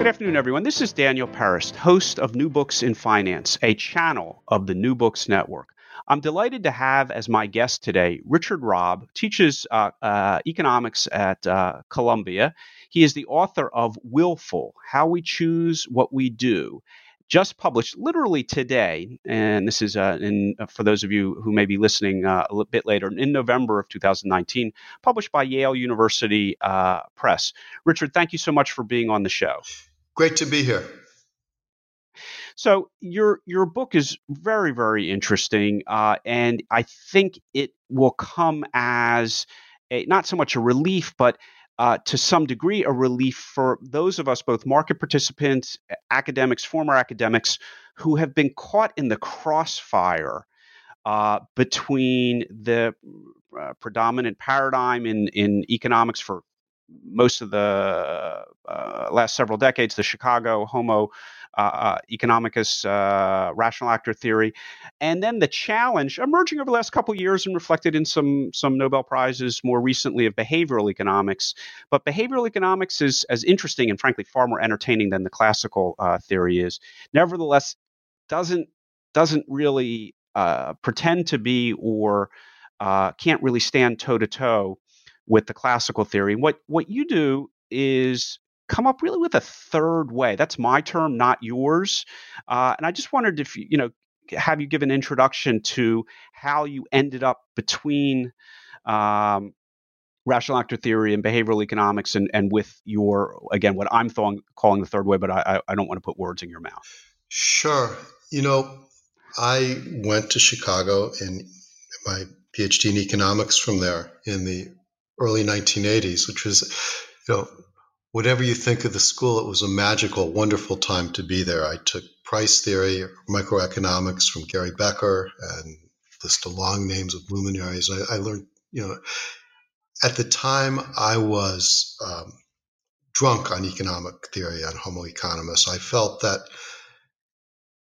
Good afternoon, everyone. This is Daniel Peris, host of New Books in Finance, a channel of the New Books Network. I'm delighted to have as my guest today Richard Robb, teaches uh, uh, economics at uh, Columbia. He is the author of Willful How We Choose What We Do. Just published literally today, and this is uh, in, uh, for those of you who may be listening uh, a bit later, in November of 2019, published by Yale University Press. Richard, thank you so much for being on the show. Great to be here. So your your book is very very interesting, uh, and I think it will come as a, not so much a relief, but uh, to some degree a relief for those of us, both market participants, academics, former academics, who have been caught in the crossfire uh, between the uh, predominant paradigm in in economics for most of the uh, last several decades, the Chicago Homo uh, uh, economicus uh, rational actor theory, and then the challenge emerging over the last couple of years and reflected in some some Nobel prizes more recently of behavioral economics. But behavioral economics is as interesting and frankly far more entertaining than the classical uh, theory is. Nevertheless, doesn't doesn't really uh, pretend to be or can't really stand toe to toe with the classical theory. What what you do is come up really with a third way. That's my term, not yours. Uh, and I just wondered if you know have you give an introduction to how you ended up between um, rational actor theory and behavioral economics and, and with your again what i'm th- calling the third way but I, I don't want to put words in your mouth sure you know i went to chicago and my phd in economics from there in the early 1980s, which was, you know, whatever you think of the school, it was a magical, wonderful time to be there. I took price theory, microeconomics from Gary Becker, and list of long names of luminaries. I, I learned, you know, at the time I was um, drunk on economic theory, on Homo economicus. I felt that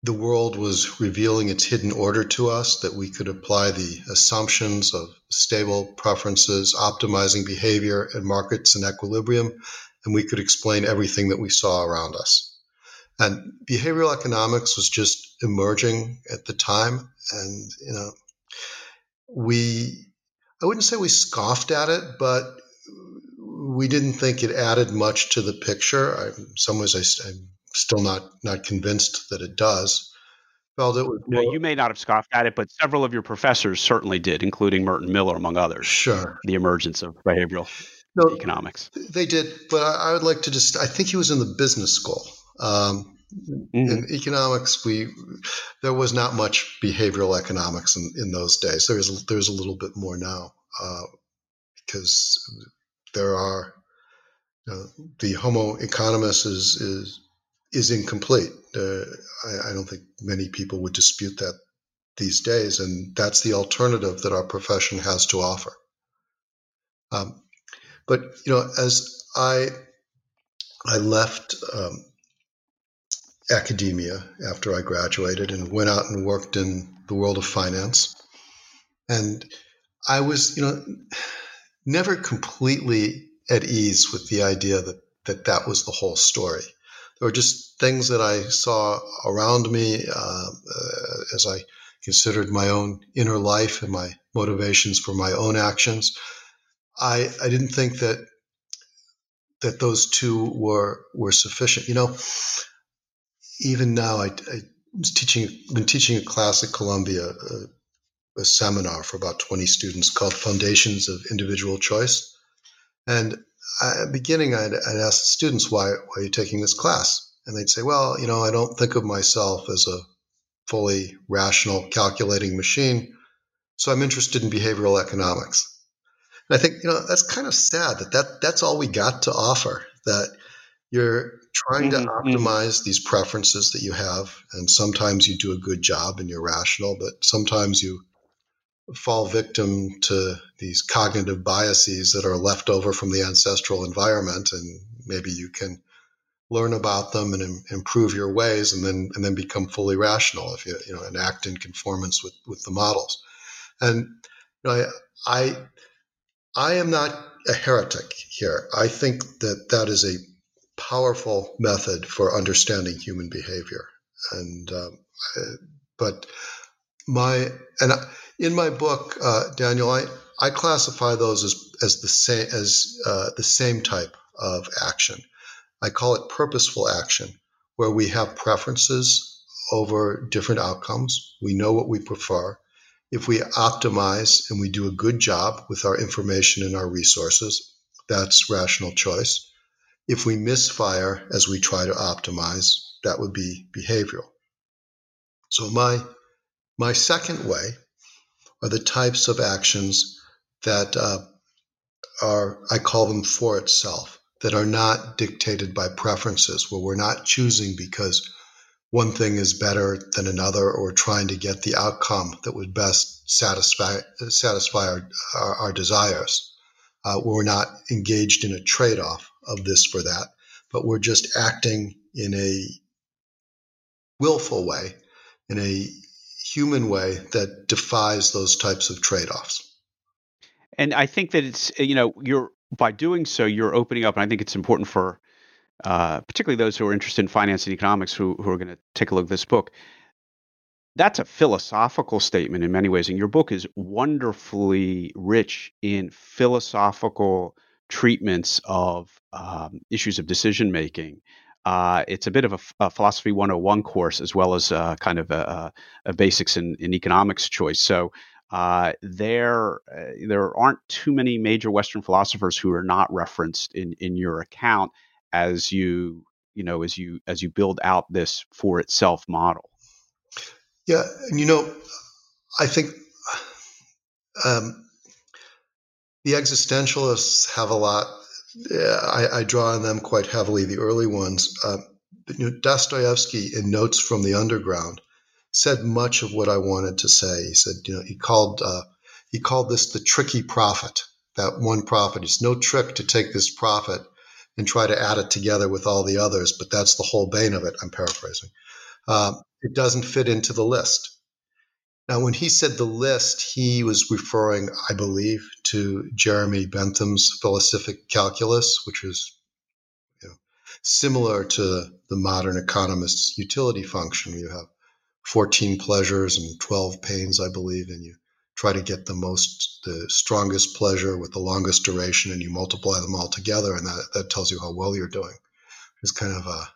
the world was revealing its hidden order to us, that we could apply the assumptions of stable preferences, optimizing behavior and markets and equilibrium, and we could explain everything that we saw around us. And behavioral economics was just emerging at the time. And, you know, we, I wouldn't say we scoffed at it, but we didn't think it added much to the picture. I, in some ways, I, I'm still not not convinced that it does. Felt it was no, you may not have scoffed at it, but several of your professors certainly did, including Merton Miller, among others. Sure. The emergence of behavioral no, economics. They did, but I, I, would like to just. I think he was in the business school. Um, mm-hmm. In economics, we there was not much behavioral economics in, in those days. There's there's a little bit more now uh, because there are uh, the Homo economicus is is is incomplete. Uh, I, I, don't think many people would dispute that these days, and that's the alternative that our profession has to offer. Um, but you know, as I I left um, academia after I graduated and went out and worked in the world of finance, and I was you know never completely at ease with the idea that that that was the whole story there were just things that I saw around me uh, uh, as I considered my own inner life and my motivations for my own actions. I, I didn't think that that those two were were sufficient. You know, even now, I, I was teaching been teaching a class at Columbia, a, a seminar for about twenty students called Foundations of Individual Choice, and I, at the beginning, I'd, I'd ask the students, why, why are you taking this class? And they'd say, well, you know, I don't think of myself as a fully rational calculating machine. So I'm interested in behavioral economics. And I think you know that's kind of sad that, that that's all we got to offer. That you're trying mm-hmm. to mm-hmm. optimize these preferences that you have, and sometimes you do a good job and you're rational, but sometimes you fall victim to these cognitive biases that are left over from the ancestral environment, and maybe you can learn about them and Im- improve your ways, and then and then become fully rational if you you know and act in conformance with with the models. And you know, I, I I am not a heretic here. I think that that is a powerful method for understanding human behavior. And um, but my and in my book, uh, Daniel, I, I classify those as as the same as uh, the same type of action. I call it purposeful action, where we have preferences over different outcomes. We know what we prefer. If we optimize and we do a good job with our information and our resources, that's rational choice. If we misfire as we try to optimize, that would be behavioral. So my my second way are the types of actions that uh, are I call them for itself that are not dictated by preferences, where we're not choosing because one thing is better than another or trying to get the outcome that would best satisfy satisfy our, our, our desires. Uh, we're not engaged in a trade-off of this for that, but we're just acting in a willful way, in a human way that defies those types of trade-offs. And I think that it's you know you're by doing so you're opening up, and I think it's important for uh, particularly those who are interested in finance and economics who who are going to take a look at this book. That's a philosophical statement in many ways, and your book is wonderfully rich in philosophical treatments of um, issues of decision making. Uh, it's a bit of a, a, philosophy 101 course as well as uh, kind of a, a basics in, in, economics choice. So uh, there uh, there aren't too many major Western philosophers who are not referenced in in your account as you you know as you as you build out this for itself model. Yeah, and you know, I think um, the existentialists have a lot. I, I, draw on them quite heavily. The early ones, uh, you know, Dostoevsky in Notes from the Underground said much of what I wanted to say. He said, you know, he called uh, he called this the tricky profit. That one profit. It's no trick to take this profit and try to add it together with all the others, but that's the whole bane of it. I'm paraphrasing. Um, it doesn't fit into the list. Now, when he said the list, he was referring, I believe, to Jeremy Bentham's felicific calculus, which is you know, similar to the modern economist's utility function. You have 14 pleasures and 12 pains, I believe, and you try to get the most, the strongest pleasure with the longest duration, and you multiply them all together, and that, that tells you how well you're doing. It's kind of a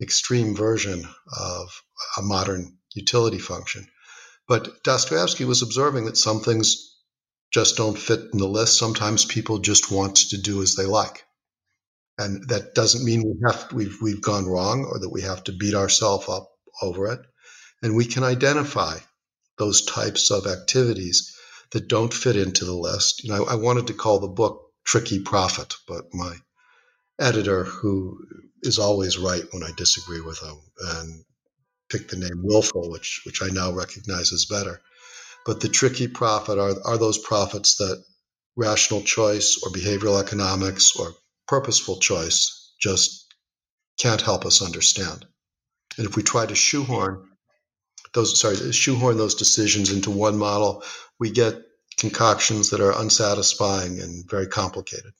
extreme version of a modern utility function. But Dostoevsky was observing that some things just don't fit in the list. Sometimes people just want to do as they like. And that doesn't mean we have we've we've gone wrong or that we have to beat ourselves up over it. And we can identify those types of activities that don't fit into the list. You know, I, I wanted to call the book Tricky Profit, but my editor, who is always right when I disagree with him, and picked the name willful, which which I now recognize as better. But the tricky profit are are those profits that rational choice or behavioral economics or purposeful choice just can't help us understand. And if we try to shoehorn those sorry shoehorn those decisions into one model, we get concoctions that are unsatisfying and very complicated.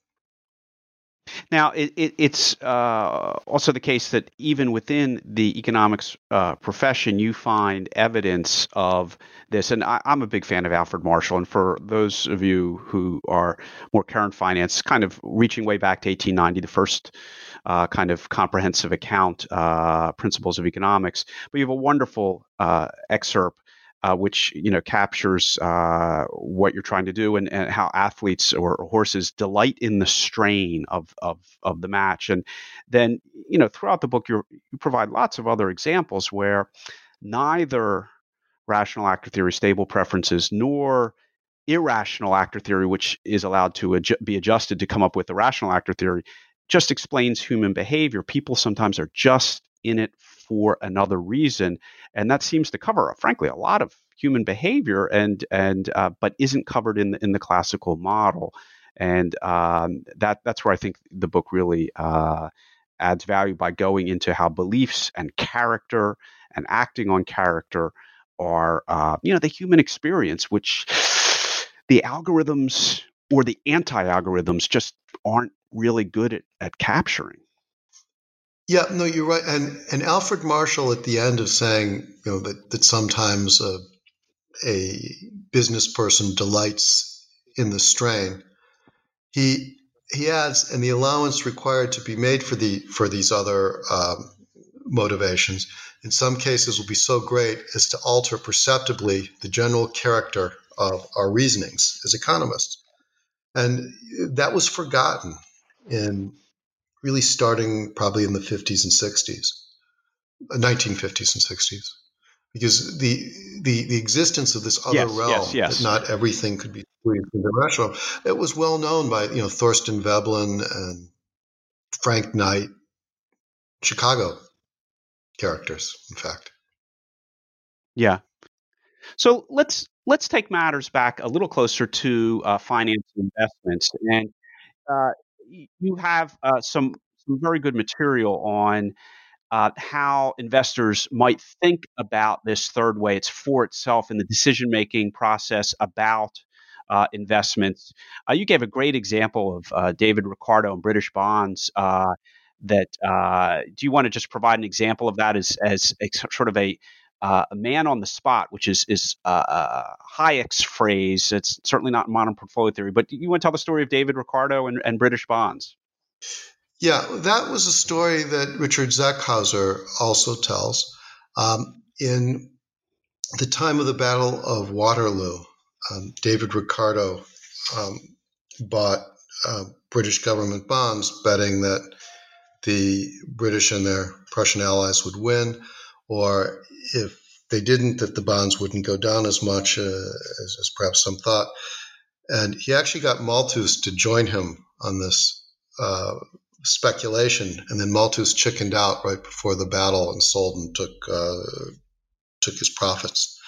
Now, it, it, it's uh, also the case that even within the economics uh, profession, you find evidence of this. And I, am a big fan of Alfred Marshall. And for those of you who are more current finance, kind of reaching way back to 1890, the first uh, kind of comprehensive account, uh, Principles of Economics. But you have a wonderful uh, excerpt uh, which you know captures uh, what you're trying to do and, and how athletes or horses delight in the strain of, of of the match. And then you know throughout the book you you provide lots of other examples where neither rational actor theory stable preferences nor irrational actor theory, which is allowed to adju- be adjusted to come up with the rational actor theory, just explains human behavior. People sometimes are just in it for another reason, and that seems to cover, frankly, a lot of human behavior, and and uh, but isn't covered in the, in the classical model, and um, that that's where I think the book really uh, adds value by going into how beliefs and character and acting on character are, uh, you know, the human experience, which the algorithms or the anti-algorithms just aren't really good at, at capturing. Yeah, no, you're right. And and Alfred Marshall at the end of saying, you know, that that sometimes a, a business person delights in the strain. He he adds, and the allowance required to be made for the for these other um, motivations in some cases will be so great as to alter perceptibly the general character of our reasonings as economists. And that was forgotten in really starting probably in the 50s and 60s, 1950s and 60s, because the the, the existence of this other yes, realm yes, yes. that not everything could be squeezed into rational, it was well known by you know Thorstein Veblen and Frank Knight, Chicago characters, in fact. Yeah. So let's let's take matters back a little closer to uh, finance investments, and uh, you have uh, some some very good material on uh, how investors might think about this third way. It's for itself in the decision making process about uh, investments. Uh, you gave a great example of uh, David Ricardo and British bonds. Uh, that do you want to just provide an example of that as as a, sort of a uh, a man on the spot, which is is uh, Hayek's phrase. It's certainly not modern portfolio theory, but you want to tell the story of David Ricardo and, and British bonds. Yeah, that was a story that Richard Zeckhauser also tells. Um, in the time of the Battle of Waterloo, um, David Ricardo um, bought uh, British government bonds, betting that the British and their Prussian allies would win, or if they didn't, that the bonds wouldn't go down as much uh, as, as, perhaps some thought. And he actually got Malthus to join him on this uh, speculation, and then Malthus chickened out right before the battle and sold and took uh, took his profits.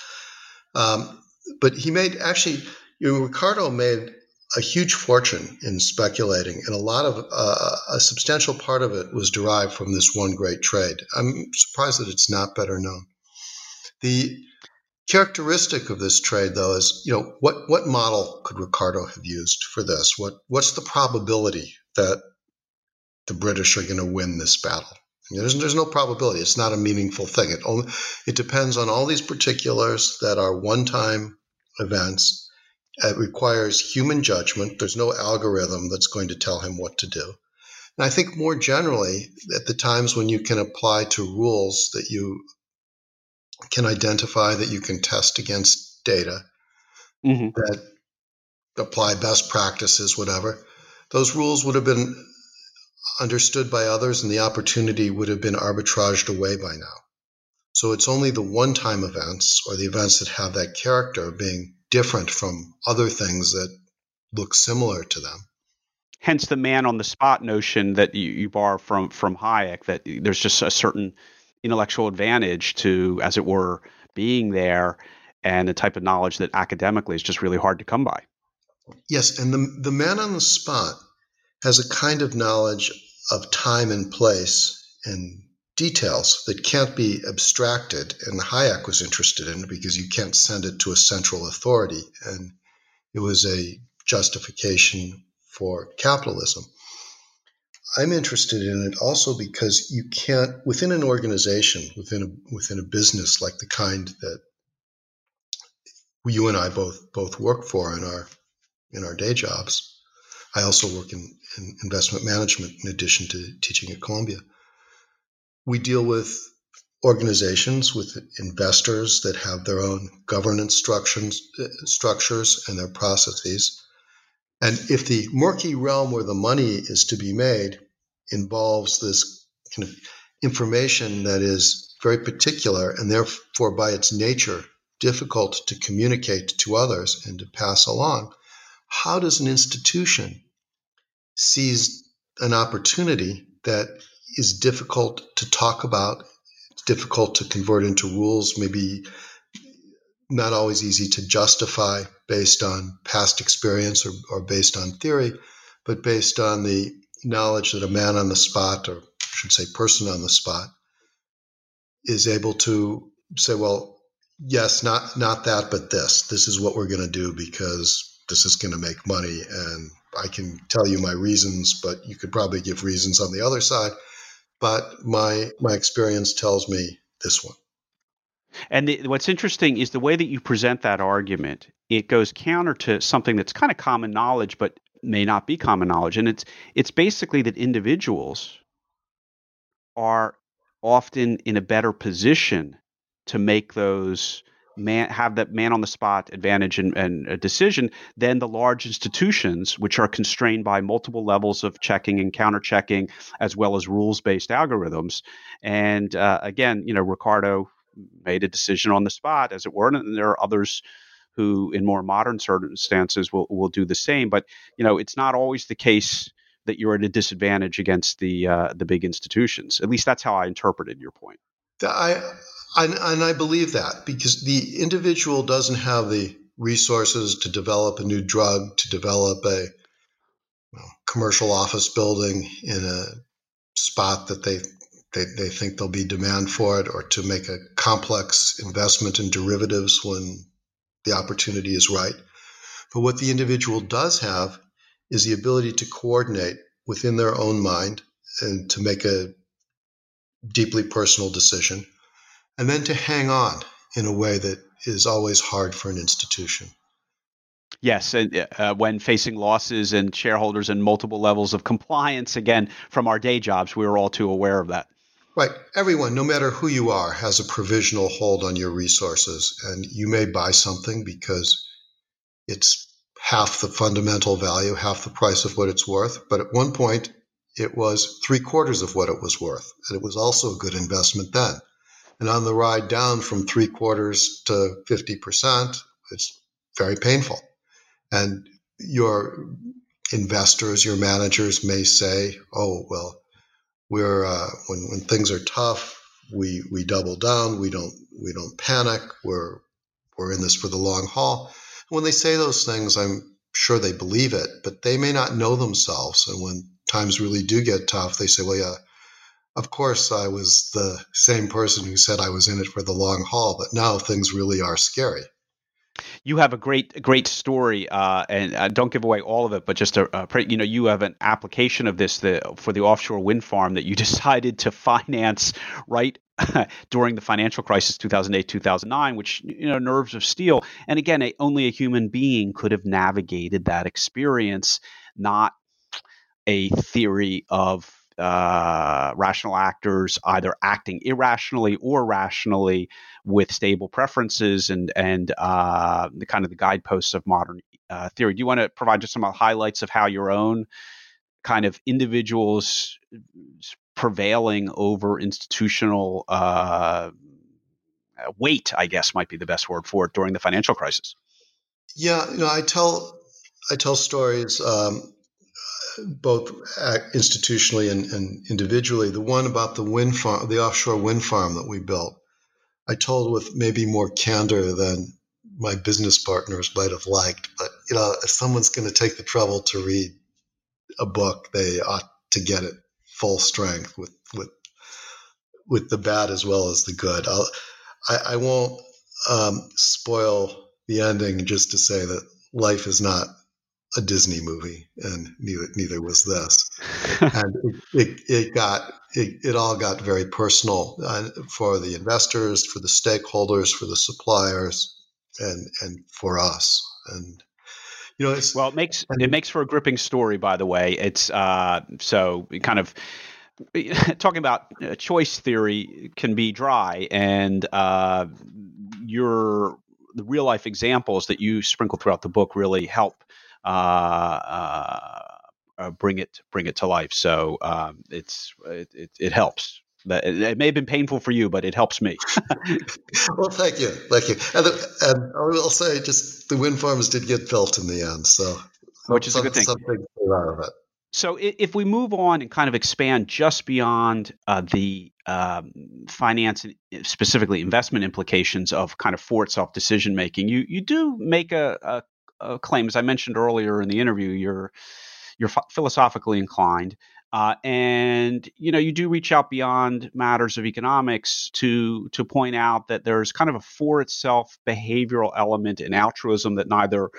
Um, but he made actually, you know, Ricardo made a huge fortune in speculating, and a lot of uh, a substantial part of it was derived from this one great trade. I'm surprised that it's not better known. The characteristic of this trade, though, is you know what what model could Ricardo have used for this? What what's the probability that the British are going to win this battle? There's, there's no probability. It's not a meaningful thing. It only it depends on all these particulars that are one-time events it requires human judgment. There's no algorithm that's going to tell him what to do. And I think more generally, at the times when you can apply to rules that you can identify, that you can test against data, mm-hmm. that apply best practices, whatever, those rules would have been understood by others and the opportunity would have been arbitraged away by now. So it's only the one time events or the events that have that character of being different from other things that look similar to them. Hence the man on the spot notion that you, you borrow from from Hayek that there's just a certain intellectual advantage to, as it were, being there and the type of knowledge that academically is just really hard to come by. Yes, and the the man on the spot has a kind of knowledge of time and place and details that can't be abstracted. And Hayek was interested in because you can't send it to a central authority. And it was a justification for capitalism. I'm interested in it also because you can't, within an organization, within a, within a business like the kind that you and I both both work for in our in our day jobs. I also work in, in investment management in addition to teaching at Columbia we deal with organizations with investors that have their own governance structures, structures and their processes. And if the murky realm where the money is to be made involves this kind of information that is very particular and therefore by its nature difficult to communicate to others and to pass along, how does an institution seize an opportunity that is difficult to talk about, it's difficult to convert into rules, maybe not always easy to justify based on past experience or, or based on theory, but based on the knowledge that a man on the spot, or I should say, person on the spot, is able to say, well, yes, not not that, but this. This is what we're going to do because this is going to make money, and I can tell you my reasons, but you could probably give reasons on the other side. But my my experience tells me this one. And the, what's interesting is the way that you present that argument. It goes counter to something that's kind of common knowledge, but may not be common knowledge. And it's it's basically that individuals are often in a better position to make those man have that man on the spot advantage and, and a decision than the large institutions which are constrained by multiple levels of checking and counter checking as well as rules based algorithms and uh, again you know ricardo made a decision on the spot as it were and there are others who in more modern circumstances will, will do the same but you know it's not always the case that you're at a disadvantage against the uh, the big institutions. At least that's how I interpreted your point. I, I and I believe that because the individual doesn't have the resources to develop a new drug, to develop a well, commercial office building in a spot that they, they they think there'll be demand for it, or to make a complex investment in derivatives when the opportunity is right. But what the individual does have is the ability to coordinate within their own mind and to make a deeply personal decision, and then to hang on in a way that is always hard for an institution. Yes, and uh, when facing losses and shareholders and multiple levels of compliance, again, from our day jobs, we are all too aware of that. Right. Everyone, no matter who you are, has a provisional hold on your resources. And you may buy something because it's half the fundamental value, half the price of what it's worth. But at one point, it was three quarters of what it was worth. And it was also a good investment then. And on the ride down from three quarters to 50%, it's very painful. And your investors, your managers may say, oh, well, we're, uh, when, when things are tough, we, we double down. We don't, we don't panic. We're, we're in this for the long haul. When they say those things, I'm sure they believe it, but they may not know themselves. And when times really do get tough, they say, well, yeah, of course I was the same person who said I was in it for the long haul, but now things really are scary. You have a great, great story, uh, and uh, don't give away all of it, but just a, a, you know, you have an application of this the, for the offshore wind farm that you decided to finance right during the financial crisis 2008 2009 which you know nerves of steel and again a, only a human being could have navigated that experience not a theory of uh, rational actors either acting irrationally or rationally with stable preferences and and uh, the kind of the guideposts of modern uh, theory. Do you want to provide just some highlights of how your own kind of individuals prevailing over institutional uh, weight, I guess might be the best word for it during the financial crisis. Yeah, you know, I tell I tell stories um, both institutionally and, and, individually. The one about the wind farm, the offshore wind farm that we built, I told with maybe more candor than my business partners might have liked. But you know, if someone's going to take the trouble to read a book, they ought to get it full strength with with with the bad as well as the good. I'll, I, I won't um, spoil the ending just to say that life is not a Disney movie, and neither neither was this. and it, it, it got it, it, all got very personal uh, for the investors, for the stakeholders, for the suppliers, and and for us. And you know, it's well, it makes it makes for a gripping story. By the way, it's uh, so kind of talking about uh, choice theory can be dry, and uh, your the real life examples that you sprinkle throughout the book really help bring it bring it to life. So um, it's it, it, it helps it may have been painful for you, but it helps me. well, thank you, thank you. And, and, I will say, just the wind farms did get built in the end, so which is some, a good thing. Something out of it. So, if we move on and kind of expand just beyond uh, the um, finance and eh, specifically investment implications of kind of for itself decision making, you you do make a, a, a, claim, as I mentioned earlier in the interview. You're you're philosophically inclined, uh, and you know you do reach out beyond matters of economics to to point out that there's kind of a for itself behavioral element in altruism that neither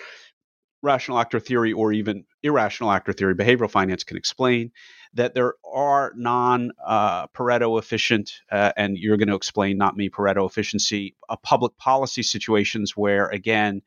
rational actor theory or even irrational actor theory, behavioral finance can explain that there are non uh, Pareto efficient, uh, and you're going to explain, not me, Pareto efficiency, uh, public policy situations where, again,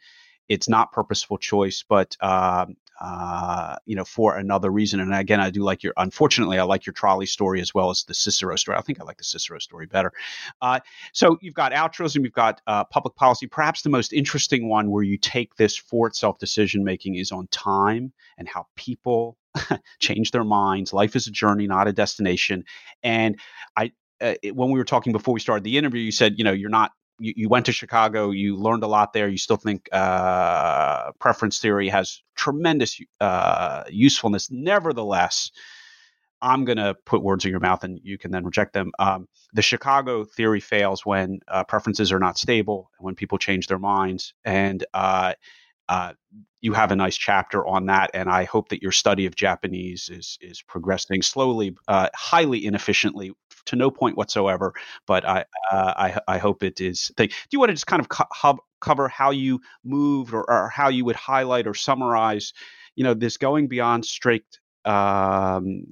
it's not purposeful choice, but um, uh, you know, for another reason. And again, I do like your. Unfortunately, I like your trolley story as well as the Cicero story. I think I like the Cicero story better. Uh, so you've got altruism, you've got uh, public policy. Perhaps the most interesting one where you take this for itself decision making is on time and how people change their minds. Life is a journey, not a destination. And I, uh, when we were talking before we started the interview, you said, you know, you're not you, you went to Chicago, you learned a lot there. You still think uh, preference theory has tremendous uh, usefulness. Nevertheless, I'm going to put words in your mouth and you can then reject them. Um, the Chicago theory fails when uh, preferences are not stable, and when people change their minds. And uh, uh, you have a nice chapter on that, and I hope that your study of Japanese is is progressing slowly, uh, highly inefficiently, to no point whatsoever. But I uh, I, I, hope it is. Thing. Do you want to just kind of co- cover how you moved, or, or, how you would highlight or summarize, you know, this going beyond strict um,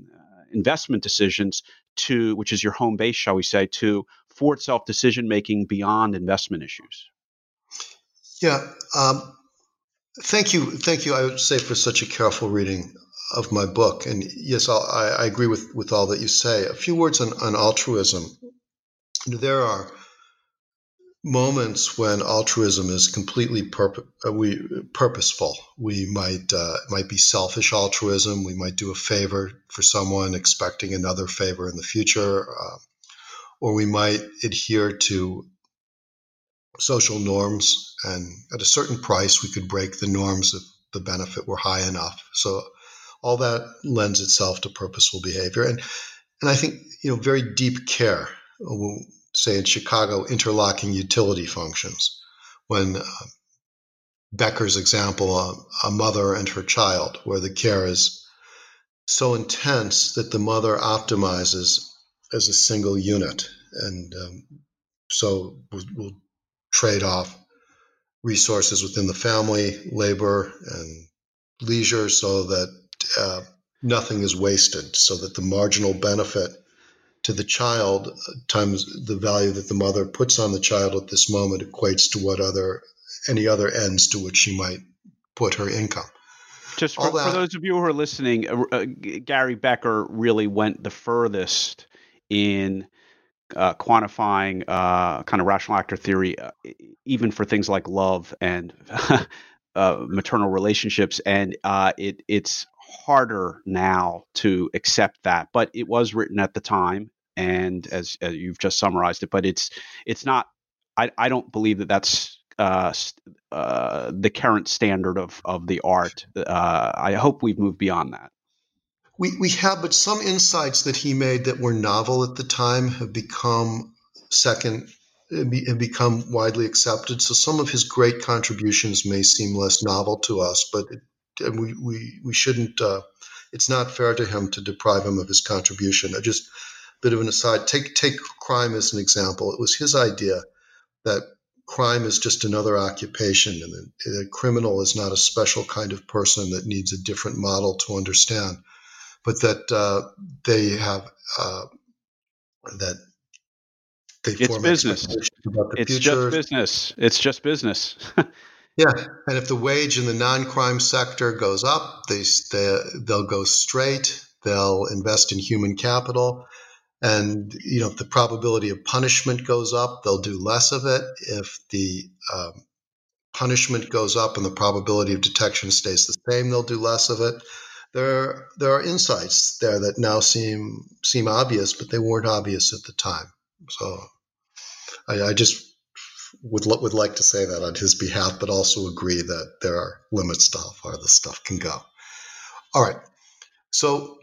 investment decisions to, which is your home base, shall we say, to for itself decision making beyond investment issues. Yeah. Um, thank you. Thank you. I would say for such a careful reading of my book. And yes, I, I agree with, with all that you say. A few words on, on altruism. There are moments when altruism is completely purpo- uh, we, purposeful. We might uh, might be selfish altruism. We might do a favor for someone, expecting another favor in the future, uh, or we might adhere to social norms, and at a certain price, we could break the norms if the benefit were high enough. So all that lends itself to purposeful behavior. And, and I think, you know, very deep care, will say in Chicago, interlocking utility functions. When uh, Becker's example, uh, a mother and her child, where the care is so intense that the mother optimizes as a single unit. And um, so we'll, we'll trade off resources within the family, labor, and leisure so that uh, nothing is wasted so that the marginal benefit to the child times the value that the mother puts on the child at this moment equates to what other any other ends to which she might put her income. Just for, that, for those of you who are listening, uh, uh, Gary Becker really went the furthest in uh, quantifying uh, kind of rational actor theory, uh, even for things like love and uh, maternal relationships, and it it's harder now to accept that, but it was written at the time, and as, as you've just summarized it, but it's it's not. I, I don't believe that that's uh, uh, the current standard of of the art. Uh, I hope we've moved beyond that. We we have, but some insights that he made that were novel at the time have become second have become widely accepted. So some of his great contributions may seem less novel to us, but and we we we shouldn't. Uh, it's not fair to him to deprive him of his contribution. I just a bit of an aside. Take take crime as an example. It was his idea that crime is just another occupation, and a criminal is not a special kind of person that needs a different model to understand, but that uh, they have uh, that they it's business. it's future. just business. It's just business. Yeah, and if the wage in the non-crime sector goes up, they, they they'll go straight. They'll invest in human capital, and you know if the probability of punishment goes up, they'll do less of it. If the um, punishment goes up and the probability of detection stays the same, they'll do less of it. there there are insights there that now seem seem obvious, but they weren't obvious at the time. So I, I just would would like to say that on his behalf, but also agree that there are limits to how far this stuff can go. All right, so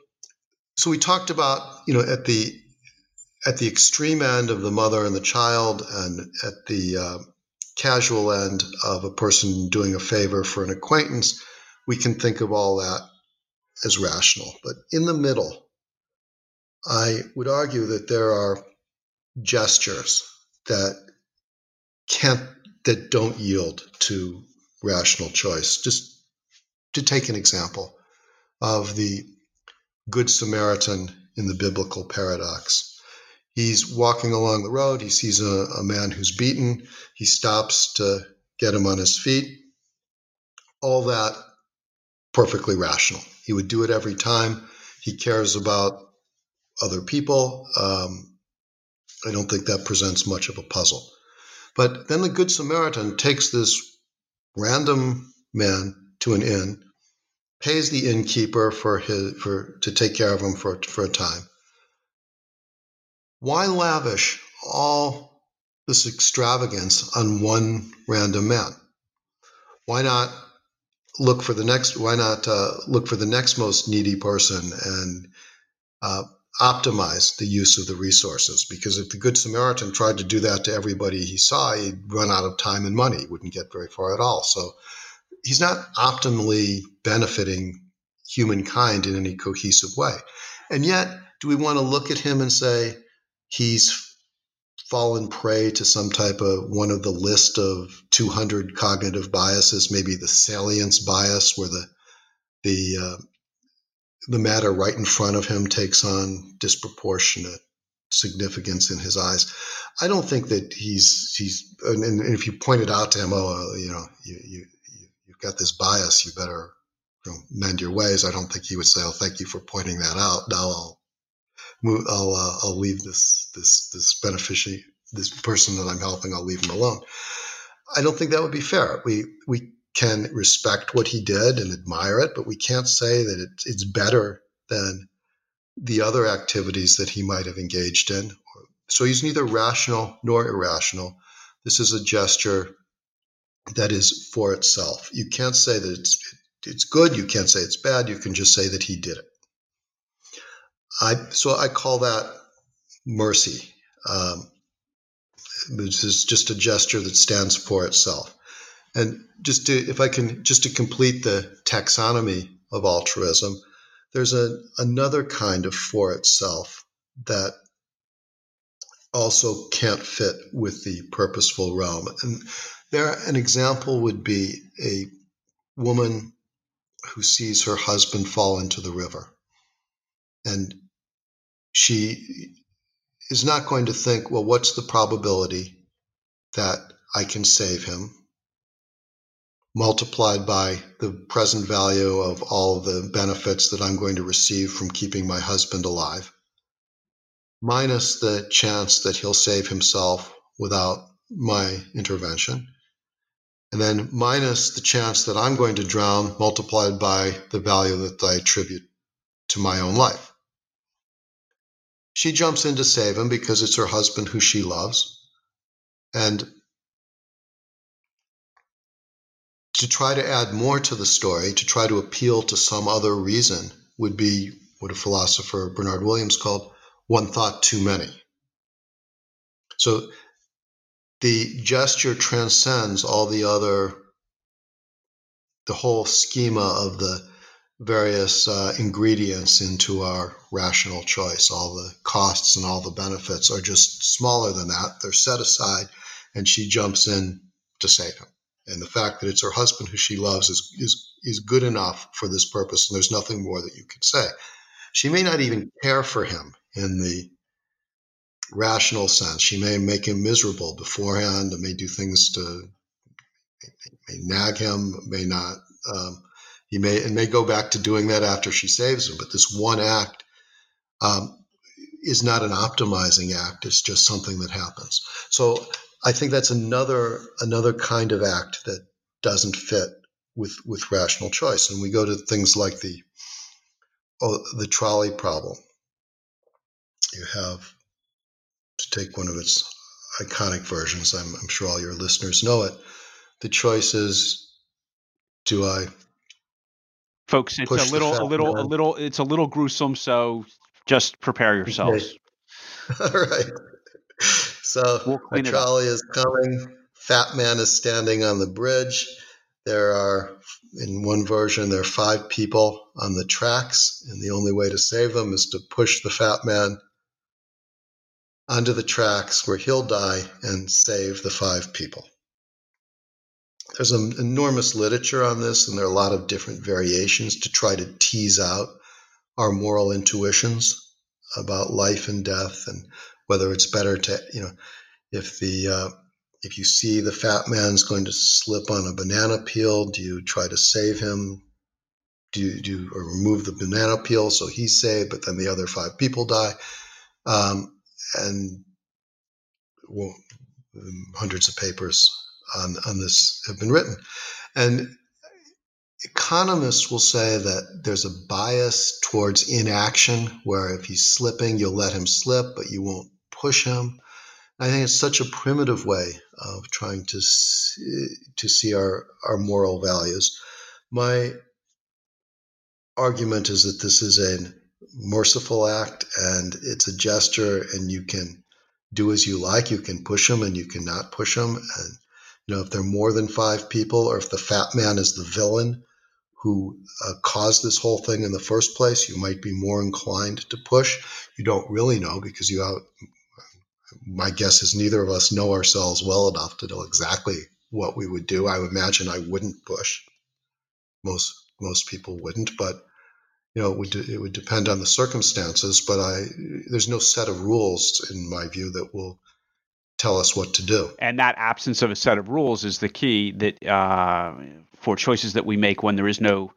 so we talked about you know at the at the extreme end of the mother and the child, and at the uh, casual end of a person doing a favor for an acquaintance, we can think of all that as rational. But in the middle, I would argue that there are gestures that can't that don't yield to rational choice. Just to take an example of the Good Samaritan in the biblical paradox. He's walking along the road. He sees a, a man who's beaten. He stops to get him on his feet. All that perfectly rational. He would do it every time. He cares about other people. Um, I don't think that presents much of a puzzle. But then the Good Samaritan takes this random man to an inn, pays the innkeeper for his for to take care of him for for a time. Why lavish all this extravagance on one random man? Why not look for the next? Why not uh, look for the next most needy person and uh, optimize the use of the resources. Because if the Good Samaritan tried to do that to everybody he saw, he'd run out of time and money. He wouldn't get very far at all. So he's not optimally benefiting humankind in any cohesive way. And yet, do we want to look at him and say he's fallen prey to some type of one of the list of 200 cognitive biases, maybe the salience bias, where the the uh, the matter right in front of him takes on disproportionate significance in his eyes. I don't think that he's he's and, and if you pointed out to him, oh, uh, you know, you, you you've got this bias, you better you know, mend your ways. I don't think he would say, oh, thank you for pointing that out. Now I'll move, I'll uh, I'll leave this this this beneficiary this person that I'm helping. I'll leave him alone. I don't think that would be fair. We we can respect what he did and admire it, but we can't say that it, it's better than the other activities that he might have engaged in. So he's neither rational nor irrational. This is a gesture that is for itself. You can't say that it's it's good. You can't say it's bad. You can just say that he did it. I so I call that mercy. Um, this is just a gesture that stands for itself. And just to, if I can, just to complete the taxonomy of altruism, there's a, another kind of for itself that also can't fit with the purposeful realm. And there, an example would be a woman who sees her husband fall into the river. And she is not going to think, well, what's the probability that I can save him? Multiplied by the present value of all the benefits that I'm going to receive from keeping my husband alive, minus the chance that he'll save himself without my intervention, and then minus the chance that I'm going to drown multiplied by the value that I attribute to my own life. She jumps in to save him because it's her husband who she loves. And to try to add more to the story, to try to appeal to some other reason, would be what a philosopher, Bernard Williams, called one thought too many. So the gesture transcends all the other, the whole schema of the various uh, ingredients into our rational choice. All the costs and all the benefits are just smaller than that. They're set aside, and she jumps in to save him and the fact that it's her husband who she loves is is is good enough for this purpose and there's nothing more that you can say. She may not even care for him in the rational sense. She may make him miserable beforehand and may do things to may nag him may not um, he may and may go back to doing that after she saves him. But this one act um, is not an optimizing act it's just something that happens. So I think that's another another kind of act that doesn't fit with with rational choice. And we go to things like the oh, the trolley problem. You have to take one of its iconic versions. I'm, I'm sure all your listeners know it. The choice is, do I folks it's a little a little man. a little it's a little gruesome so just prepare yourselves okay. all right so we'll a trolley is coming. Fat man is standing on the bridge. There are in one version there are five people on the tracks and the only way to save them is to push the fat man onto the tracks where he'll die and save the five people. There's an enormous literature on this, and there are a lot of different variations to try to tease out our moral intuitions about life and death, and whether it's better to, you know, if the uh, if you see the fat man's going to slip on a banana peel, do you try to save him? Do you, do you remove the banana peel so he's saved, but then the other five people die? Um, and well, hundreds of papers on, on this have been written. And economists will say that there's a bias towards inaction, where if he's slipping, you'll let him slip, but you won't push him. I think it's such a primitive way of trying to see, to see our, our moral values. My argument is that this is a merciful act and it's a gesture, and you can do as you like. You can push them and you cannot push them. And you know, if there are more than five people, or if the fat man is the villain who uh, caused this whole thing in the first place, you might be more inclined to push. You don't really know because you have, my guess is neither of us know ourselves well enough to know exactly what we would do. I imagine I wouldn't push. Most most people wouldn't, but you know, it would it would depend on the circumstances. But I there's no set of rules in my view that will tell us what to do. And that absence of a set of rules is the key that uh, for choices that we make when there is no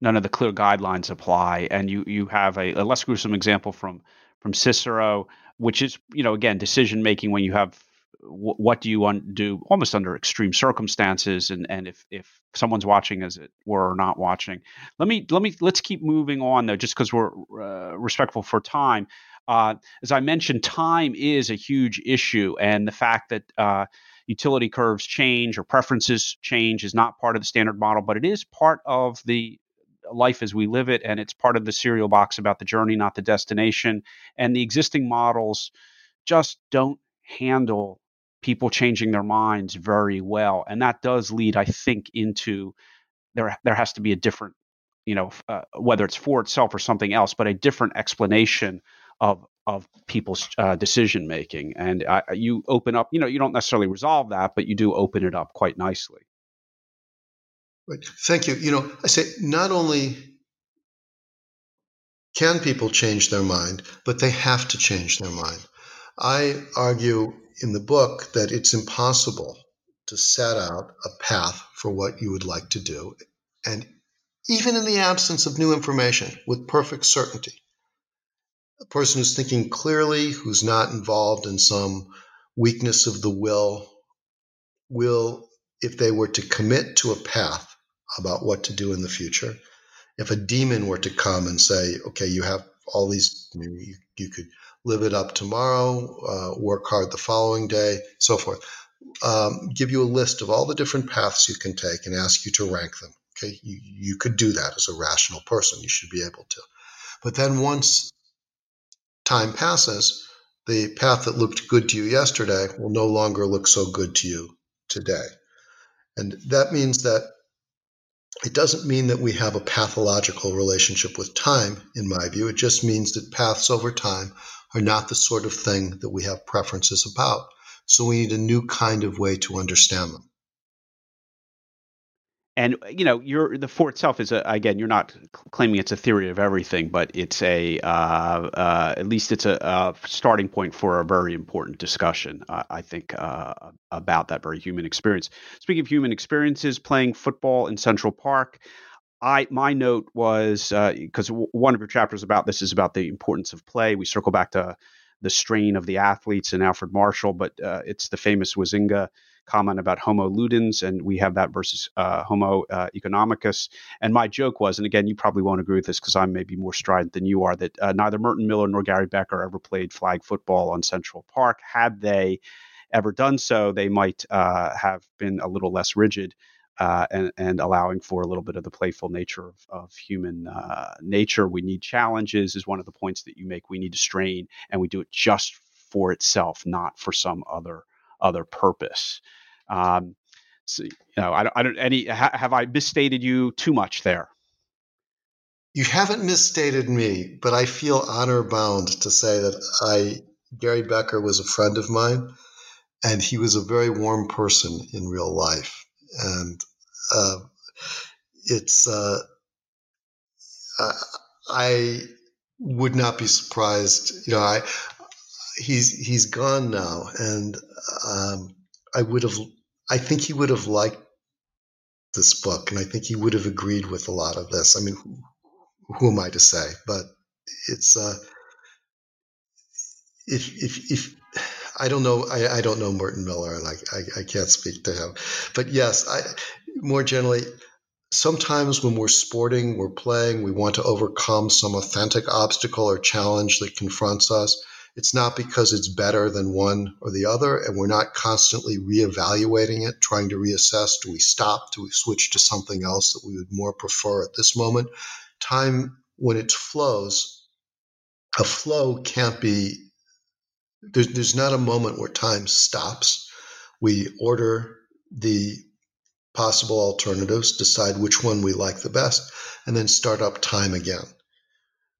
none of the clear guidelines apply. And you you have a, a less gruesome example from from Cicero, which is you know again decision making when you have what do you want do almost under extreme circumstances and and if if someone's watching as it were or not watching. Let me let me let's keep moving on though just because we're uh, respectful for time. Uh, as I mentioned, time is a huge issue, and the fact that uh, utility curves change or preferences change is not part of the standard model, but it is part of the life as we live it, and it's part of the cereal box about the journey, not the destination. And the existing models just don't handle people changing their minds very well, and that does lead, I think, into there. There has to be a different, you know, uh, whether it's for itself or something else, but a different explanation of of people's uh, decision making. And you open up, you know, you don't necessarily resolve that, but you do open it up quite nicely. Right. Thank you. You know, I say not only can people change their mind, but they have to change their mind. I argue in the book that it's impossible to set out a path for what you would like to do. And even in the absence of new information, with perfect certainty, a person who's thinking clearly, who's not involved in some weakness of the will, will, if they were to commit to a path about what to do in the future, if a demon were to come and say, okay, you have all these, you, you could live it up tomorrow, uh, work hard the following day, so forth, um, give you a list of all the different paths you can take and ask you to rank them. Okay, you, you could do that as a rational person. You should be able to. But then once time passes, the path that looked good to you yesterday will no longer look so good to you today. And that means that it doesn't mean that we have a pathological relationship with time, in my view. It just means that paths over time are not the sort of thing that we have preferences about. So we need a new kind of way to understand them and you know you're the for itself is a, again you're not claiming it's a theory of everything but it's a uh, uh, at least it's a, a, starting point for a very important discussion uh, i think uh, about that very human experience speaking of human experiences playing football in central park I my note was because uh, one of your chapters about this is about the importance of play. We circle back to the strain of the athletes and Alfred Marshall, but uh, it's the famous Huizinga comment about Homo ludens, and we have that versus uh, Homo uh, economicus. And my joke was, and again, you probably won't agree with this because I'm maybe more strident than you are, that uh, neither Merton Miller nor Gary Becker ever played flag football on Central Park. Had they ever done so, they might uh, have been a little less rigid. Uh, and, and, allowing for a little bit of the playful nature of, of human uh, nature. We need challenges, is one of the points that you make. We need to strain, and we do it just for itself, not for some other other purpose. Um, so, you know, I don't, I don't any ha, have I misstated you too much there? You haven't misstated me, but I feel honor bound to say that I Gary Becker was a friend of mine, and he was a very warm person in real life, and uh, it's uh, I would not be surprised. You know, I he's he's gone now, and um, I would have. I think he would have liked this book, and I think he would have agreed with a lot of this. I mean, who, who am I to say? But it's uh, if if if I don't know, I, I don't know Merton Miller, and I, I, I can't speak to him. But yes, I more generally. Sometimes when we're sporting, we're playing, we want to overcome some authentic obstacle or challenge that confronts us it's not because it's better than one or the other, and we're not constantly reevaluating it, trying to reassess do we stop, do we switch to something else that we would more prefer at this moment. Time, when it flows, a flow can't be, there's, there's not a moment where time stops. We order the possible alternatives, decide which one we like the best, and then start up time again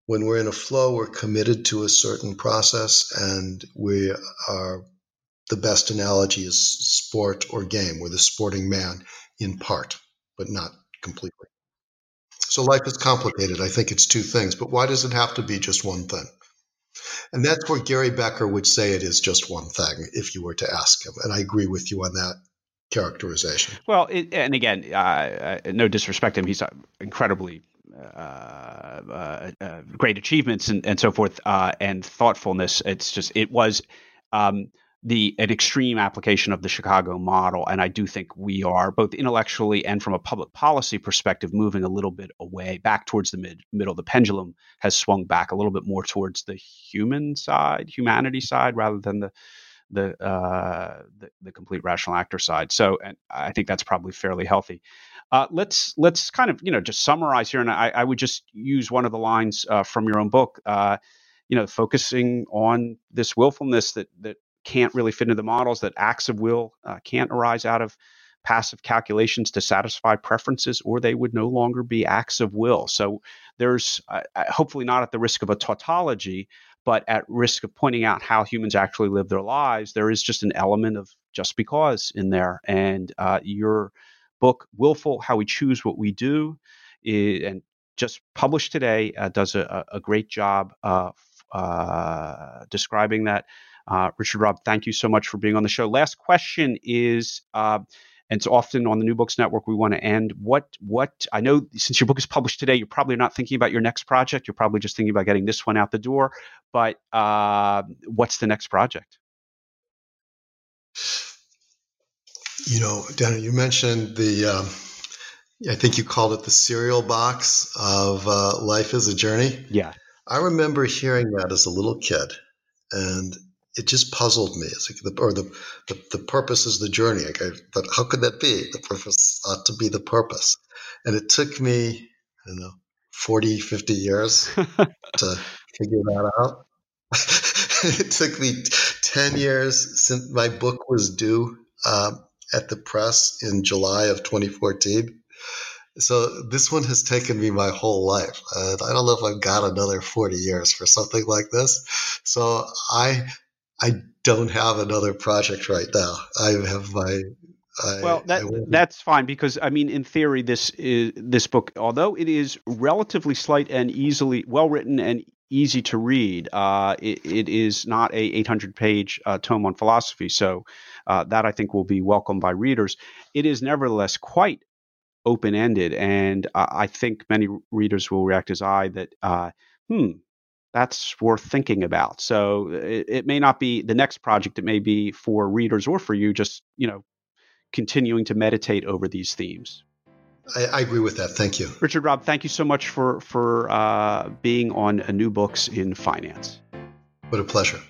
when we're in a flow, we're committed to a certain process, and we are the best analogy is sport or game. We're the sporting man in part, but not completely. So life is complicated. I think it's two things, but why does it have to be just one thing? And that's where Gary Becker would say it is just one thing if you were to ask him. And I agree with you on that characterization. Well, it, and again, uh, no disrespect to him, he's incredibly uh, uh, great achievements and, and so forth uh, and thoughtfulness. It's just it was um, the an extreme application of the Chicago model, and I do think we are both intellectually and from a public policy perspective moving a little bit away back towards the mid, middle. The pendulum has swung back a little bit more towards the human side, humanity side, rather than the the, uh, the, the complete rational actor side. So, and I think that's probably fairly healthy. Uh, let's let's kind of you know just summarize here, and I, I would just use one of the lines uh, from your own book. Uh, you know, focusing on this willfulness that that can't really fit into the models. That acts of will uh, can't arise out of passive calculations to satisfy preferences, or they would no longer be acts of will. So there's uh, uh, hopefully not at the risk of a tautology, but at risk of pointing out how humans actually live their lives. There is just an element of just because in there, and you're book, Willful How We Choose What We Do, and just published today, uh, does a, a, great job uh, describing that. Uh, Richard Robb, thank you so much for being on the show. Last question is, uh, and it's often on the New Books Network. We want to end. What what I know since your book is published today, you're probably not thinking about your next project. You're probably just thinking about getting this one out the door. But uh, what's the next project? You know, Daniel, you mentioned the, um, I think you called it the cereal box of uh, life is a journey. Yeah. I remember hearing that as a little kid, and it just puzzled me. It's like the, or the, the, the purpose is the journey. Like I thought, how could that be? The purpose ought to be the purpose. And it took me, I don't know, 40, 50 years to figure that out. it took me 10 years since my book was due um, at the press in July of 2014. So this one has taken me my whole life. And I don't know if I've got another 40 years for something like this. So I I don't have another project right now. I have my I, well, that, that's fine because I mean, in theory, this is this book, although it is relatively slight and easily well written and easy to read, uh, it, it is not a 800 page uh, tome on philosophy. So uh, that I think will be welcomed by readers. It is nevertheless quite open ended, and I think many readers will react as I that, uh, hmm, that's worth thinking about. So it, it, may not be the next project; it may be for readers or for you, just you know, continuing to meditate over these themes. I, I agree with that. Thank you, Richard Robb. Thank you so much for for uh, being on a New Books in Finance. What a pleasure.